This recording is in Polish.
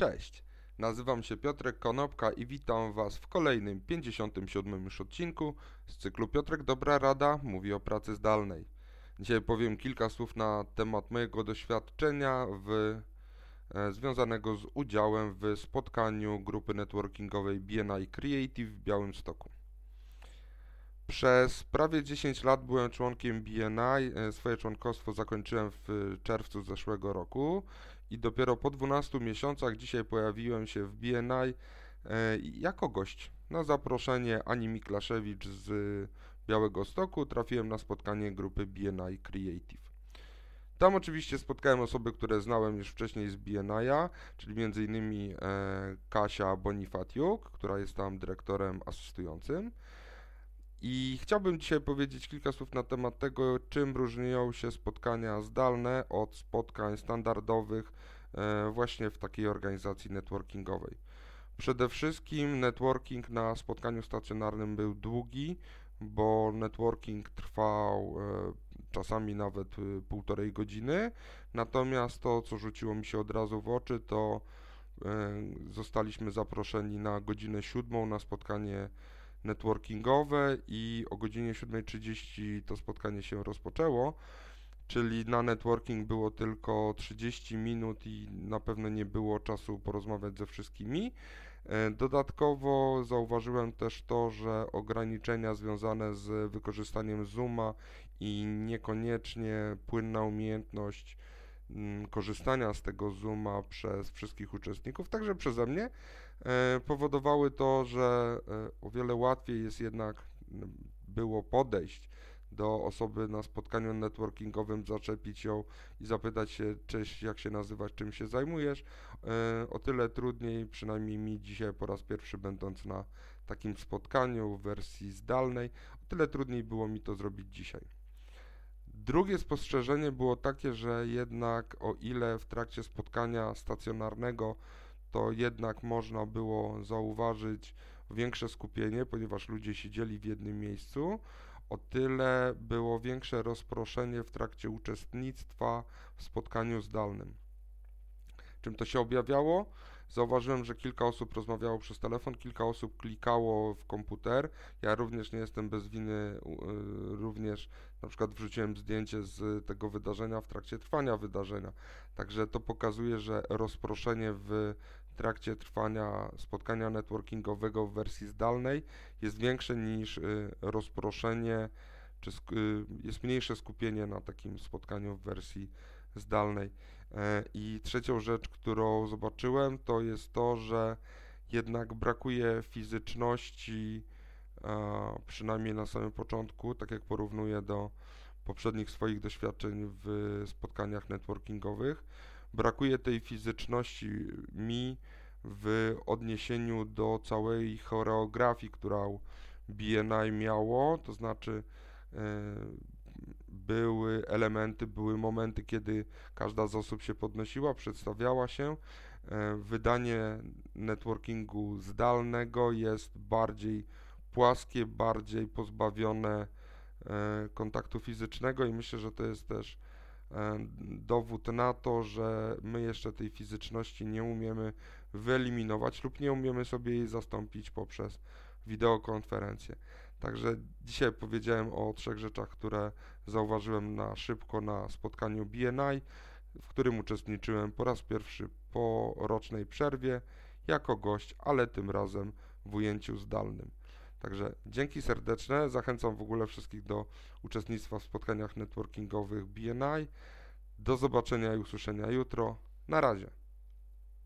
Cześć, nazywam się Piotrek Konopka i witam Was w kolejnym 57 już odcinku z cyklu Piotrek Dobra Rada mówi o pracy zdalnej. Dzisiaj powiem kilka słów na temat mojego doświadczenia w, e, związanego z udziałem w spotkaniu grupy networkingowej BNI Creative w Białymstoku. Przez prawie 10 lat byłem członkiem BNI. E, swoje członkostwo zakończyłem w czerwcu zeszłego roku i dopiero po 12 miesiącach dzisiaj pojawiłem się w BNI e, jako gość. Na zaproszenie Ani Miklaszewicz z Białego Stoku trafiłem na spotkanie grupy BNI Creative. Tam oczywiście spotkałem osoby, które znałem już wcześniej z BNI, czyli m.in. E, Kasia Bonifatiuk, która jest tam dyrektorem asystującym. I chciałbym dzisiaj powiedzieć kilka słów na temat tego, czym różnią się spotkania zdalne od spotkań standardowych e, właśnie w takiej organizacji networkingowej. Przede wszystkim networking na spotkaniu stacjonarnym był długi, bo networking trwał e, czasami nawet e, półtorej godziny. Natomiast to, co rzuciło mi się od razu w oczy, to zostaliśmy zaproszeni na godzinę siódmą na spotkanie networkingowe i o godzinie 7.30 to spotkanie się rozpoczęło, czyli na networking było tylko 30 minut i na pewno nie było czasu porozmawiać ze wszystkimi. E, dodatkowo zauważyłem też to, że ograniczenia związane z wykorzystaniem Zooma i niekoniecznie płynna umiejętność korzystania z tego Zooma przez wszystkich uczestników, także przeze mnie, E, powodowały to, że e, o wiele łatwiej jest jednak było podejść do osoby na spotkaniu networkingowym, zaczepić ją i zapytać się, cześć, jak się nazywasz, czym się zajmujesz. E, o tyle trudniej, przynajmniej mi dzisiaj po raz pierwszy będąc na takim spotkaniu w wersji zdalnej, o tyle trudniej było mi to zrobić dzisiaj. Drugie spostrzeżenie było takie, że jednak o ile w trakcie spotkania stacjonarnego to jednak można było zauważyć większe skupienie, ponieważ ludzie siedzieli w jednym miejscu. O tyle było większe rozproszenie w trakcie uczestnictwa w spotkaniu zdalnym. Czym to się objawiało? Zauważyłem, że kilka osób rozmawiało przez telefon, kilka osób klikało w komputer. Ja również nie jestem bez winy, y, również na przykład wrzuciłem zdjęcie z tego wydarzenia w trakcie trwania wydarzenia. Także to pokazuje, że rozproszenie w trakcie trwania spotkania networkingowego w wersji zdalnej jest większe niż y, rozproszenie, czy y, jest mniejsze skupienie na takim spotkaniu w wersji zdalnej. E, I trzecią rzecz, którą zobaczyłem, to jest to, że jednak brakuje fizyczności, przynajmniej na samym początku, tak jak porównuję do poprzednich swoich doświadczeń w spotkaniach networkingowych. Brakuje tej fizyczności mi w odniesieniu do całej choreografii, którą BNI miało, to znaczy e, były elementy, były momenty, kiedy każda z osób się podnosiła, przedstawiała się. E, wydanie networkingu zdalnego jest bardziej płaskie, bardziej pozbawione e, kontaktu fizycznego i myślę, że to jest też e, dowód na to, że my jeszcze tej fizyczności nie umiemy wyeliminować lub nie umiemy sobie jej zastąpić poprzez wideokonferencję. Także dzisiaj powiedziałem o trzech rzeczach, które zauważyłem na szybko na spotkaniu BNI, w którym uczestniczyłem po raz pierwszy po rocznej przerwie jako gość, ale tym razem w ujęciu zdalnym. Także dzięki serdeczne. Zachęcam w ogóle wszystkich do uczestnictwa w spotkaniach networkingowych BNI. Do zobaczenia i usłyszenia jutro. Na razie.